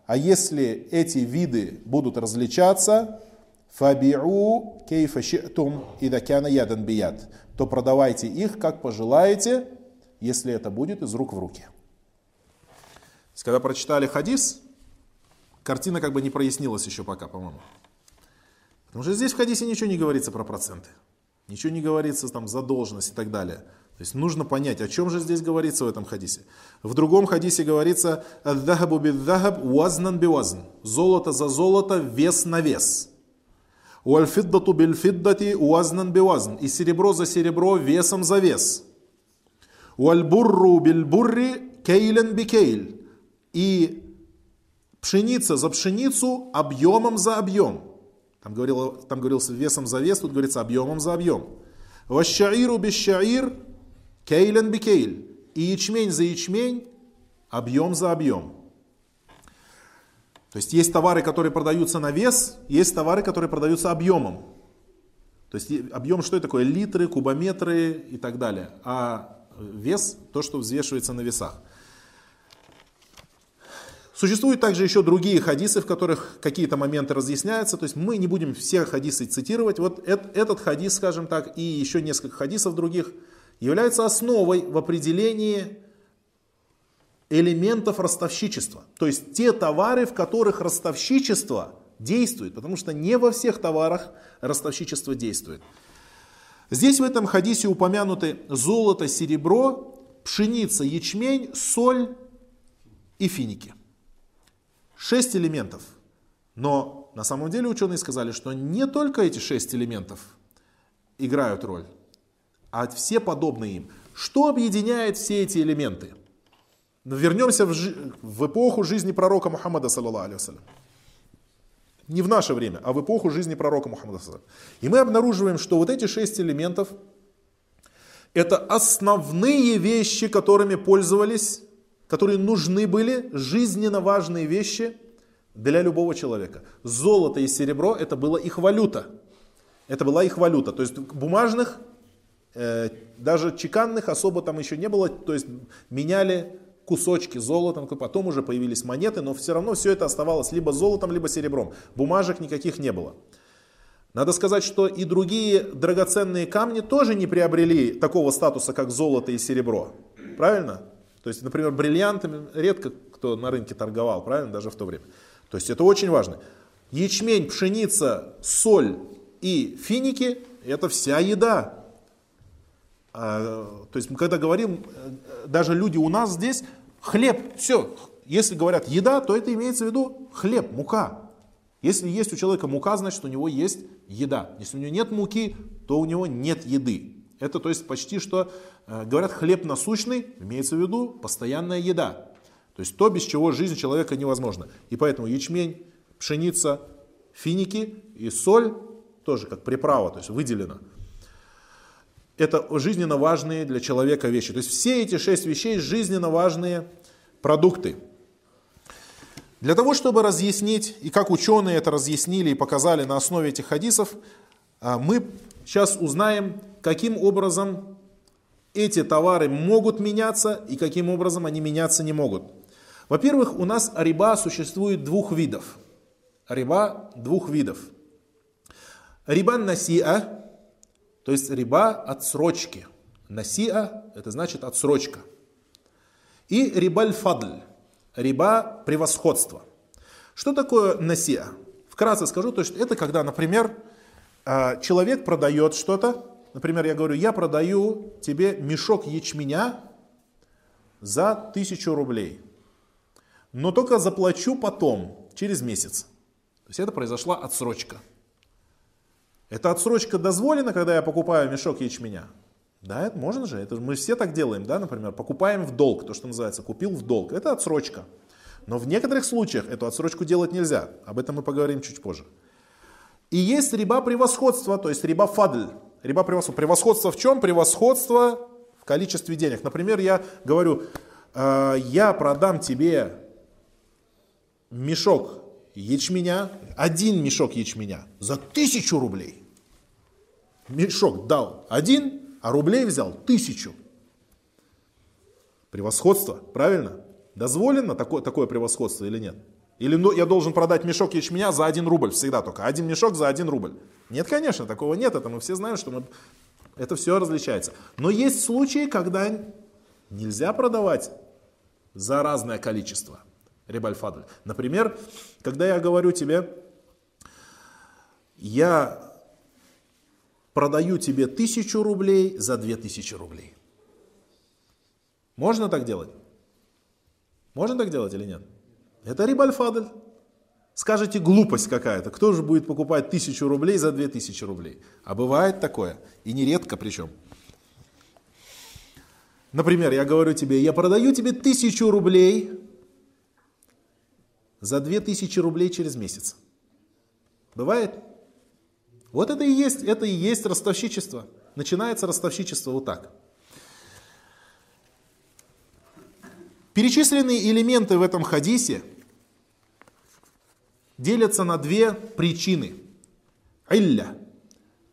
А если эти виды будут различаться, фабиу кейфа ши'тум ядан бияд, то продавайте их, как пожелаете, если это будет из рук в руки. Когда прочитали хадис, картина как бы не прояснилась еще пока, по-моему. Потому что здесь в хадисе ничего не говорится про проценты. Ничего не говорится там задолженность и так далее. То есть нужно понять, о чем же здесь говорится в этом хадисе. В другом хадисе говорится «Аддахабу биддахаб вазнан бивазн» Золото за золото, вес на вес. биль фиддати уазнан бивазн И серебро за серебро, весом за вес. Уальбурру бильбурри кейлен бикейль. И пшеница за пшеницу объемом за объем. Там, говорил, там говорился весом за вес, тут говорится объемом за объем. Вашаиру бешаир кейлен бикейль. И ячмень за ячмень, объем за объем. То есть есть товары, которые продаются на вес, есть товары, которые продаются объемом. То есть объем что это такое? Литры, кубометры и так далее. А вес то, что взвешивается на весах. Существуют также еще другие хадисы, в которых какие-то моменты разъясняются. То есть мы не будем все хадисы цитировать. Вот этот хадис, скажем так, и еще несколько хадисов других являются основой в определении элементов ростовщичества. То есть те товары, в которых ростовщичество действует. Потому что не во всех товарах ростовщичество действует. Здесь в этом хадисе упомянуты золото, серебро, пшеница, ячмень, соль и финики. Шесть элементов. Но на самом деле ученые сказали, что не только эти шесть элементов играют роль, а все подобные им. Что объединяет все эти элементы? Вернемся в, жи- в эпоху жизни пророка Мухаммада, саллаллаху Не в наше время, а в эпоху жизни пророка Мухаммада. И мы обнаруживаем, что вот эти шесть элементов это основные вещи, которыми пользовались которые нужны были, жизненно важные вещи для любого человека. Золото и серебро это была их валюта. Это была их валюта. То есть бумажных, даже чеканных особо там еще не было. То есть меняли кусочки золота, потом уже появились монеты, но все равно все это оставалось либо золотом, либо серебром. Бумажек никаких не было. Надо сказать, что и другие драгоценные камни тоже не приобрели такого статуса, как золото и серебро. Правильно? То есть, например, бриллиантами редко кто на рынке торговал, правильно, даже в то время. То есть это очень важно. Ячмень, пшеница, соль и финики – это вся еда. А, то есть мы когда говорим, э, даже люди у нас здесь, хлеб, все. Если говорят еда, то это имеется в виду хлеб, мука. Если есть у человека мука, значит у него есть еда. Если у него нет муки, то у него нет еды. Это то есть почти что, э, говорят, хлеб насущный, имеется в виду постоянная еда. То есть то, без чего жизнь человека невозможна. И поэтому ячмень, пшеница, финики и соль тоже как приправа, то есть выделено. Это жизненно важные для человека вещи. То есть все эти шесть вещей жизненно важные продукты. Для того, чтобы разъяснить, и как ученые это разъяснили и показали на основе этих хадисов, э, мы сейчас узнаем каким образом эти товары могут меняться и каким образом они меняться не могут. Во-первых, у нас риба существует двух видов. Риба двух видов. Риба насиа, то есть риба отсрочки. Насиа – это значит отсрочка. И риба фадль, риба превосходства. Что такое насиа? Вкратце скажу, то есть это когда, например, а, человек продает что-то, Например, я говорю, я продаю тебе мешок ячменя за тысячу рублей. Но только заплачу потом, через месяц. То есть это произошла отсрочка. Эта отсрочка дозволена, когда я покупаю мешок ячменя? Да, это можно же. Это мы все так делаем, да, например, покупаем в долг, то, что называется, купил в долг. Это отсрочка. Но в некоторых случаях эту отсрочку делать нельзя. Об этом мы поговорим чуть позже. И есть риба превосходства, то есть риба фадль. Риба превосходства. Превосходство в чем? Превосходство в количестве денег. Например, я говорю, э, я продам тебе мешок ячменя, один мешок ячменя за тысячу рублей. Мешок дал один, а рублей взял тысячу. Превосходство, правильно? Дозволено такое, такое превосходство или нет? Или ну, я должен продать мешок ячменя за один рубль всегда только. Один мешок за один рубль. Нет, конечно, такого нет. Это мы все знаем, что мы... это все различается. Но есть случаи, когда нельзя продавать за разное количество. Рибальфадль. Например, когда я говорю тебе, я продаю тебе тысячу рублей за две тысячи рублей. Можно так делать? Можно так делать или нет? Это рибальфадль. Скажете, глупость какая-то. Кто же будет покупать тысячу рублей за две тысячи рублей? А бывает такое. И нередко причем. Например, я говорю тебе, я продаю тебе тысячу рублей за две тысячи рублей через месяц. Бывает? Вот это и есть, это и есть ростовщичество. Начинается ростовщичество вот так. Перечисленные элементы в этом хадисе делятся на две причины. Илля.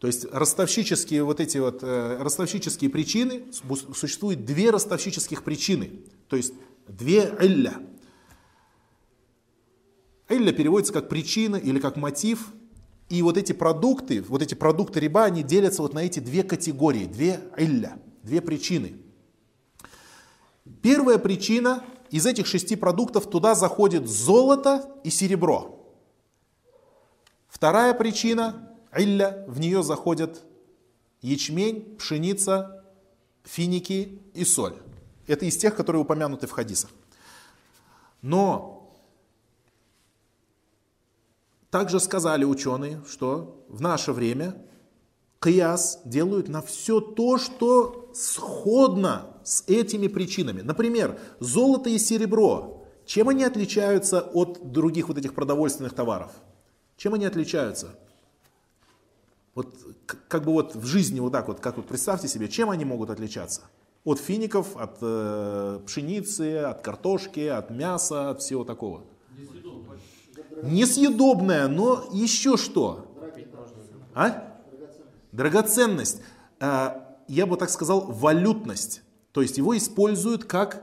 То есть ростовщические вот эти вот э, ростовщические причины, существует две ростовщических причины. То есть две илля. Илля переводится как причина или как мотив. И вот эти продукты, вот эти продукты риба, они делятся вот на эти две категории, две илля, две причины. Первая причина, из этих шести продуктов туда заходит золото и серебро. Вторая причина, илля, в нее заходят ячмень, пшеница, финики и соль. Это из тех, которые упомянуты в хадисах. Но также сказали ученые, что в наше время кияс делают на все то, что сходно с этими причинами. Например, золото и серебро. Чем они отличаются от других вот этих продовольственных товаров? Чем они отличаются? Вот как бы вот в жизни вот так вот, как вот представьте себе, чем они могут отличаться? От фиников, от э, пшеницы, от картошки, от мяса, от всего такого. Несъедобное, но еще что? А? Драгоценность. Э, я бы так сказал, валютность. То есть его используют как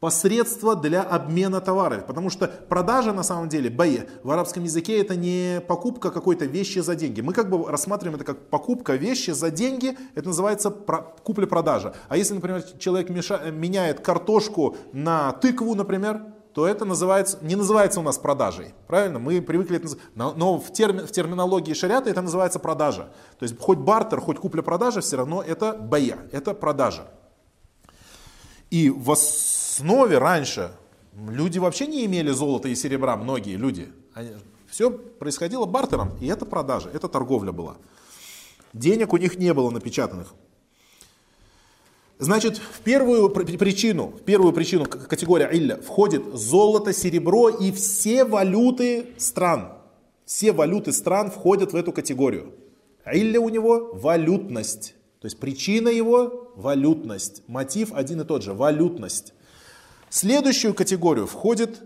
посредство для обмена товаров. Потому что продажа на самом деле, бае, в арабском языке это не покупка какой-то вещи за деньги. Мы как бы рассматриваем это как покупка вещи за деньги, это называется купля-продажа. А если, например, человек меша, меняет картошку на тыкву, например, то это называется, не называется у нас продажей. Правильно? Мы привыкли это называть. Но в, терми, в терминологии шариата это называется продажа. То есть хоть бартер, хоть купля-продажа, все равно это бая, это продажа. И в основе раньше люди вообще не имели золота и серебра, многие люди. Они, все происходило бартером, и это продажа, это торговля была. Денег у них не было напечатанных. Значит, в первую причину, в первую причину категория илля входит золото, серебро и все валюты стран. Все валюты стран входят в эту категорию. Илля у него валютность. То есть причина его – валютность. Мотив один и тот же – валютность. Следующую категорию входят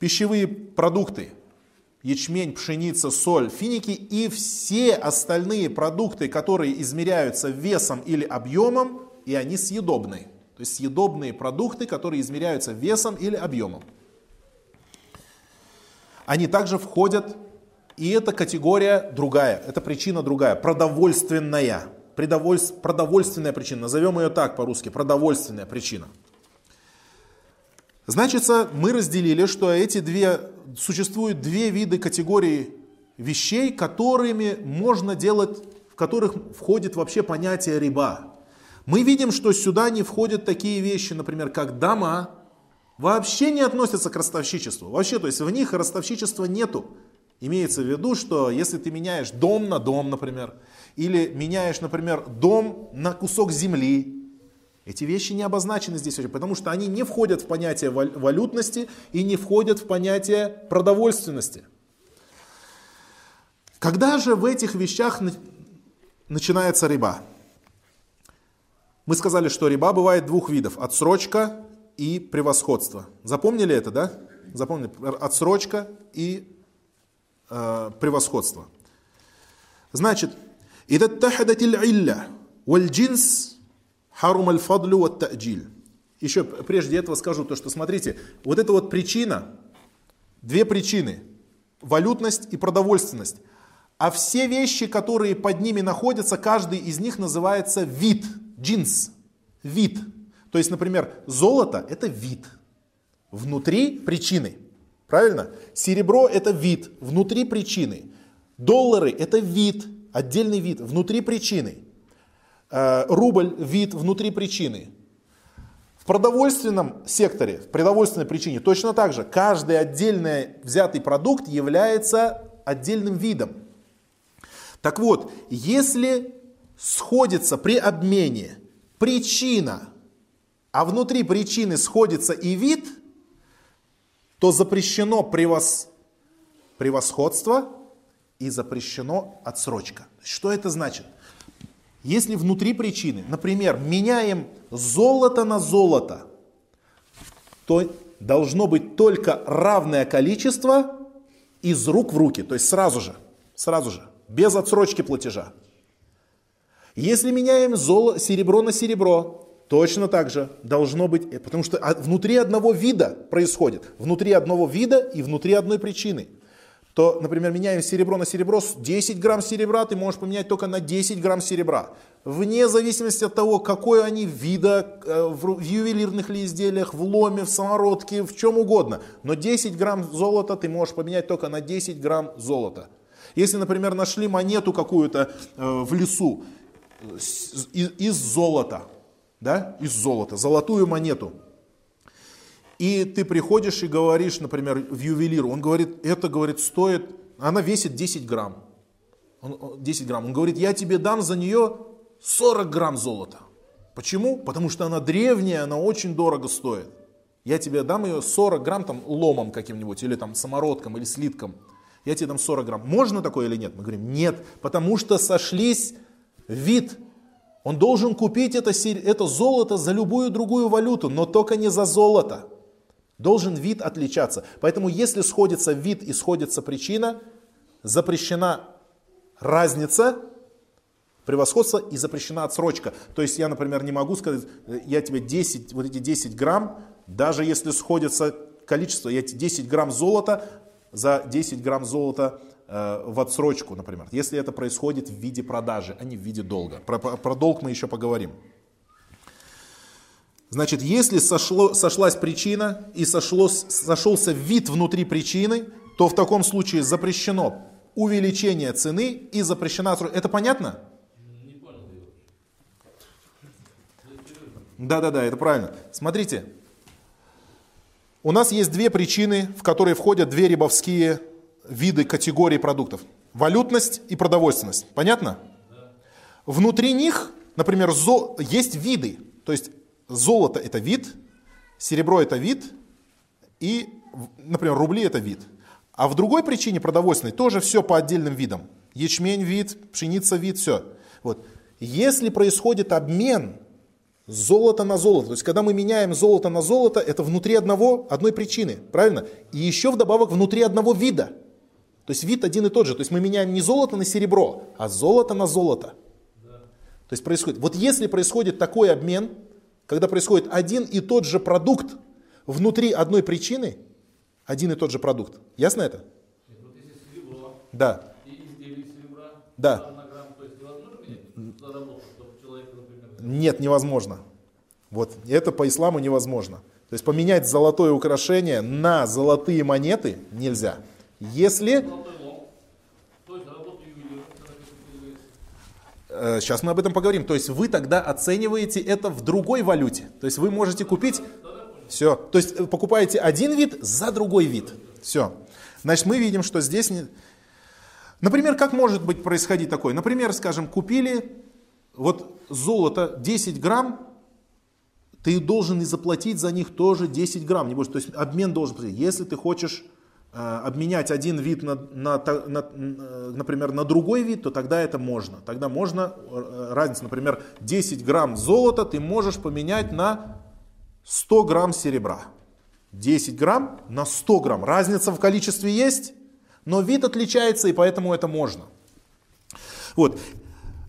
пищевые продукты. Ячмень, пшеница, соль, финики и все остальные продукты, которые измеряются весом или объемом, и они съедобные. То есть съедобные продукты, которые измеряются весом или объемом. Они также входят, и эта категория другая, это причина другая, продовольственная продовольственная причина, назовем ее так по-русски, продовольственная причина. Значит, мы разделили, что эти две, существуют две виды категории вещей, которыми можно делать, в которых входит вообще понятие риба. Мы видим, что сюда не входят такие вещи, например, как дома, вообще не относятся к ростовщичеству. Вообще, то есть в них ростовщичества нету. Имеется в виду, что если ты меняешь дом на дом, например, или меняешь, например, дом на кусок земли. Эти вещи не обозначены здесь, потому что они не входят в понятие валютности и не входят в понятие продовольственности. Когда же в этих вещах начинается риба? Мы сказали, что риба бывает двух видов. Отсрочка и превосходство. Запомнили это, да? Запомнили? Отсрочка и э, превосходство. Значит, إذا اتحدت العلة والجنس حرم الفضل والتأجيل. Еще прежде этого скажу то, что смотрите, вот эта вот причина, две причины, валютность и продовольственность. А все вещи, которые под ними находятся, каждый из них называется вид, джинс, вид. То есть, например, золото – это вид, внутри причины. Правильно? Серебро – это вид, внутри причины. Доллары – это вид, отдельный вид внутри причины. Э, рубль – вид внутри причины. В продовольственном секторе, в продовольственной причине точно так же. Каждый отдельный взятый продукт является отдельным видом. Так вот, если сходится при обмене причина, а внутри причины сходится и вид, то запрещено превос... превосходство и запрещено отсрочка. Что это значит? Если внутри причины, например, меняем золото на золото, то должно быть только равное количество из рук в руки, то есть сразу же, сразу же, без отсрочки платежа. Если меняем золо, серебро на серебро, точно так же должно быть, э, потому что внутри одного вида происходит, внутри одного вида и внутри одной причины – то, например, меняем серебро на серебро, 10 грамм серебра ты можешь поменять только на 10 грамм серебра. Вне зависимости от того, какой они вида, э, в ювелирных ли изделиях, в ломе, в самородке, в чем угодно. Но 10 грамм золота ты можешь поменять только на 10 грамм золота. Если, например, нашли монету какую-то э, в лесу из золота, да, из золота, золотую монету, и ты приходишь и говоришь, например, в ювелиру, он говорит, это, говорит, стоит, она весит 10 грамм. Он, 10 грамм. Он говорит, я тебе дам за нее 40 грамм золота. Почему? Потому что она древняя, она очень дорого стоит. Я тебе дам ее 40 грамм там ломом каким-нибудь, или там самородком, или слитком. Я тебе дам 40 грамм. Можно такое или нет? Мы говорим, нет, потому что сошлись вид. Он должен купить это, это золото за любую другую валюту, но только не за золото. Должен вид отличаться. Поэтому если сходится вид и сходится причина, запрещена разница, превосходство и запрещена отсрочка. То есть я, например, не могу сказать, я тебе 10, вот эти 10 грамм, даже если сходится количество, я тебе 10 грамм золота за 10 грамм золота в отсрочку, например. Если это происходит в виде продажи, а не в виде долга. Про, про долг мы еще поговорим. Значит, если сошло, сошлась причина и сошло, сошелся вид внутри причины, то в таком случае запрещено увеличение цены и запрещена... Это понятно? Да, да, да, это правильно. Смотрите, у нас есть две причины, в которые входят две рибовские виды категории продуктов. Валютность и продовольственность. Понятно? Внутри них, например, есть виды. То есть Золото это вид, серебро это вид, и, например, рубли это вид. А в другой причине продовольственной тоже все по отдельным видам. Ячмень вид, пшеница вид, все. Вот. Если происходит обмен золота на золото, то есть когда мы меняем золото на золото, это внутри одного, одной причины, правильно? И еще вдобавок внутри одного вида. То есть вид один и тот же. То есть мы меняем не золото на серебро, а золото на золото. Да. То есть происходит. Вот если происходит такой обмен, когда происходит один и тот же продукт внутри одной причины, один и тот же продукт. Ясно это? Вот да. Да. Нет, невозможно. Вот это по исламу невозможно. То есть поменять золотое украшение на золотые монеты нельзя. Если Сейчас э, мы об этом поговорим. То есть вы тогда оцениваете это в другой валюте. То есть вы можете купить... Все. То есть э, покупаете один вид за другой вид. Все. Значит, мы видим, что здесь... Не... Например, как может быть происходить такое? Например, скажем, купили вот золото 10 грамм, ты должен и заплатить за них тоже 10 грамм, не больше. То есть обмен должен быть. Если ты хочешь обменять один вид, на, на, на, например, на другой вид, то тогда это можно. Тогда можно, э, разница, например, 10 грамм золота ты можешь поменять на 100 грамм серебра. 10 грамм на 100 грамм. Разница в количестве есть, но вид отличается, и поэтому это можно. Вот.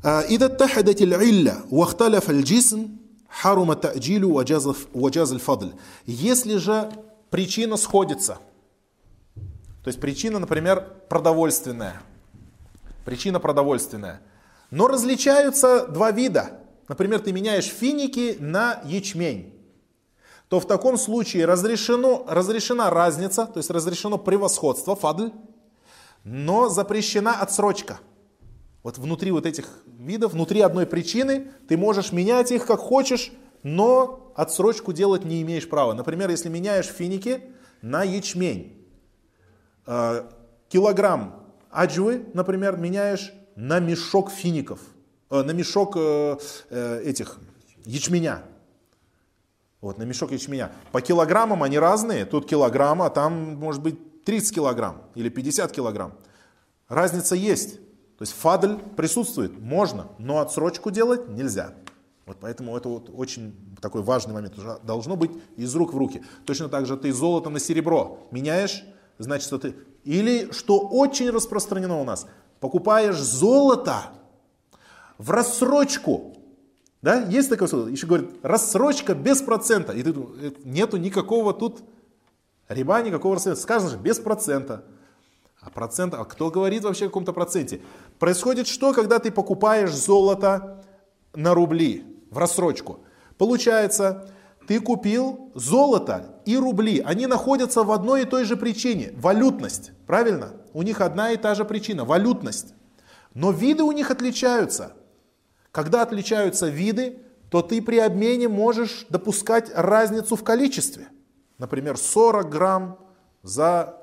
إذا اتحدت العلة واختلف الجسم حرم التأجيل وجاز الفضل. Если же причина сходится – то есть причина, например, продовольственная. Причина продовольственная. Но различаются два вида. Например, ты меняешь финики на ячмень. То в таком случае разрешено, разрешена разница, то есть разрешено превосходство, фадль, но запрещена отсрочка. Вот внутри вот этих видов, внутри одной причины, ты можешь менять их как хочешь, но отсрочку делать не имеешь права. Например, если меняешь финики на ячмень, килограмм аджвы, например, меняешь на мешок фиников, э, на мешок э, этих ячменя. Вот, на мешок ячменя. По килограммам они разные. Тут килограмм, а там может быть 30 килограмм или 50 килограмм. Разница есть. То есть фадль присутствует, можно, но отсрочку делать нельзя. Вот поэтому это вот очень такой важный момент. Должно быть из рук в руки. Точно так же ты золото на серебро меняешь, значит, что ты... Или, что очень распространено у нас, покупаешь золото в рассрочку. Да, есть такое слово, еще говорят, рассрочка без процента. И ты думаешь, нету никакого тут риба, никакого рассрочки. Сказано же, без процента. А процент, а кто говорит вообще о каком-то проценте? Происходит что, когда ты покупаешь золото на рубли в рассрочку? Получается, ты купил золото и рубли, они находятся в одной и той же причине, валютность, правильно? У них одна и та же причина, валютность. Но виды у них отличаются. Когда отличаются виды, то ты при обмене можешь допускать разницу в количестве. Например, 40 грамм за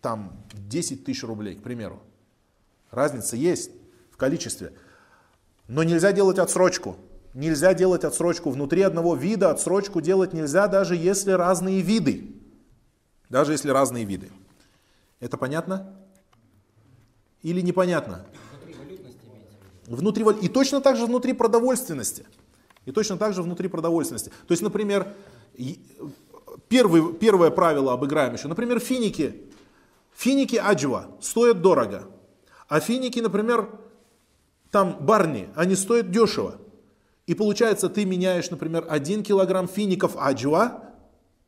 там 10 тысяч рублей, к примеру. Разница есть в количестве. Но нельзя делать отсрочку. Нельзя делать отсрочку. Внутри одного вида отсрочку делать нельзя, даже если разные виды. Даже если разные виды. Это понятно? Или непонятно? Внутри И точно так же внутри продовольственности. И точно так же внутри продовольственности. То есть, например, первый, первое правило обыграем еще. Например, финики Финики аджва стоят дорого. А финики, например, там барни, они стоят дешево. И получается, ты меняешь, например, 1 килограмм фиников аджва,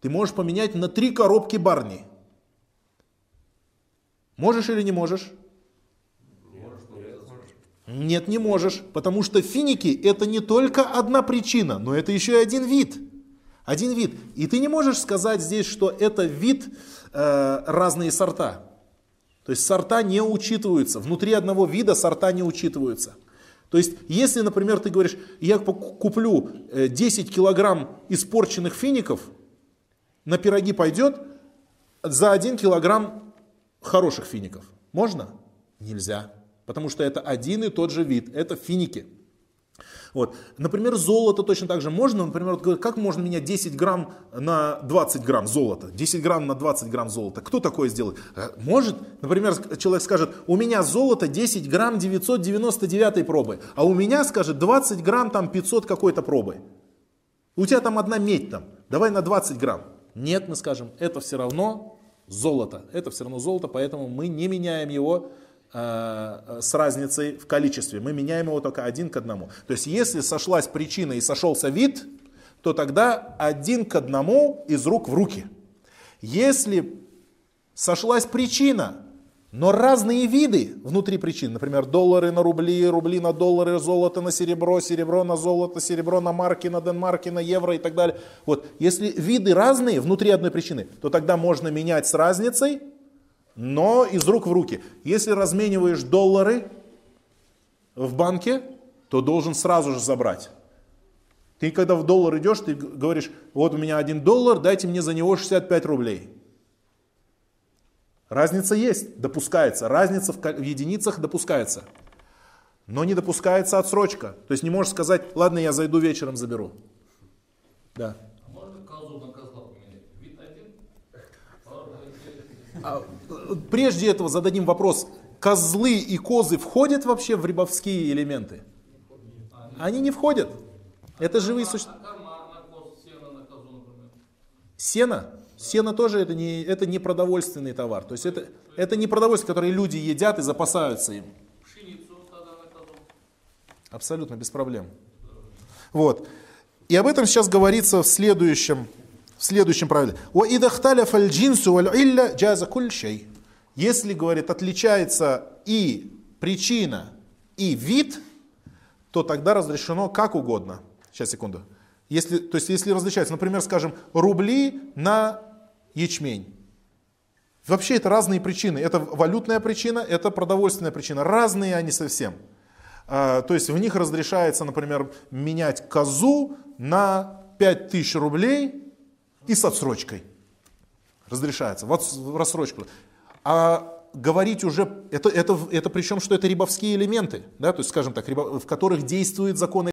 ты можешь поменять на 3 коробки барни. Можешь или не можешь? Нет, не можешь, потому что финики это не только одна причина, но это еще и один вид. Один вид. И ты не можешь сказать здесь, что это вид Э, разные сорта. То есть сорта не учитываются. Внутри одного вида сорта не учитываются. То есть, если, например, ты говоришь, я куплю 10 э, килограмм испорченных фиников, на пироги пойдет за 1 килограмм хороших фиников. Можно? Нельзя. Потому что это один и тот же вид. Это финики. Вот. Например, золото точно так же можно. Например, как можно менять 10 грамм на 20 грамм золота? 10 грамм на 20 грамм золота. Кто такое сделает? Э, может, например, человек скажет, у меня золото 10 грамм 999 пробы, а у меня, скажет, 20 грамм там 500 какой-то пробы. У тебя там одна медь там, давай на 20 грамм. Нет, мы скажем, это все равно золото. Это все равно золото, поэтому мы не меняем его с разницей в количестве. Мы меняем его только один к одному. То есть если сошлась причина и сошелся вид, то тогда один к одному из рук в руки. Если сошлась причина, но разные виды внутри причин, например, доллары на рубли, рубли на доллары, золото на серебро, серебро на золото, серебро на марки, на денмарки, на евро и так далее. Вот, если виды разные внутри одной причины, то тогда можно менять с разницей но из рук в руки. Если размениваешь доллары в банке, то должен сразу же забрать. Ты когда в доллар идешь, ты говоришь, вот у меня один доллар, дайте мне за него 65 рублей. Разница есть, допускается. Разница в, в единицах допускается. Но не допускается отсрочка. То есть не можешь сказать, ладно, я зайду вечером, заберу. Да. А можно козу на козла поменять? Вид один? А, прежде этого зададим вопрос, козлы и козы входят вообще в рябовские элементы? Они не входят. Это живые существа. Сено? Сено тоже это не, это не продовольственный товар. То есть это, это не продовольствие, которое люди едят и запасаются им. Абсолютно без проблем. Вот. И об этом сейчас говорится в следующем, в следующем правиле. Если, говорит, отличается и причина, и вид, то тогда разрешено как угодно. Сейчас, секунду. Если, то есть, если различается, например, скажем, рубли на ячмень. Вообще это разные причины. Это валютная причина, это продовольственная причина. Разные они совсем. А, то есть в них разрешается, например, менять козу на 5000 рублей и с отсрочкой. Разрешается. Вот в рассрочку а говорить уже, это, это, это причем, что это рибовские элементы, да, то есть, скажем так, в которых действует законы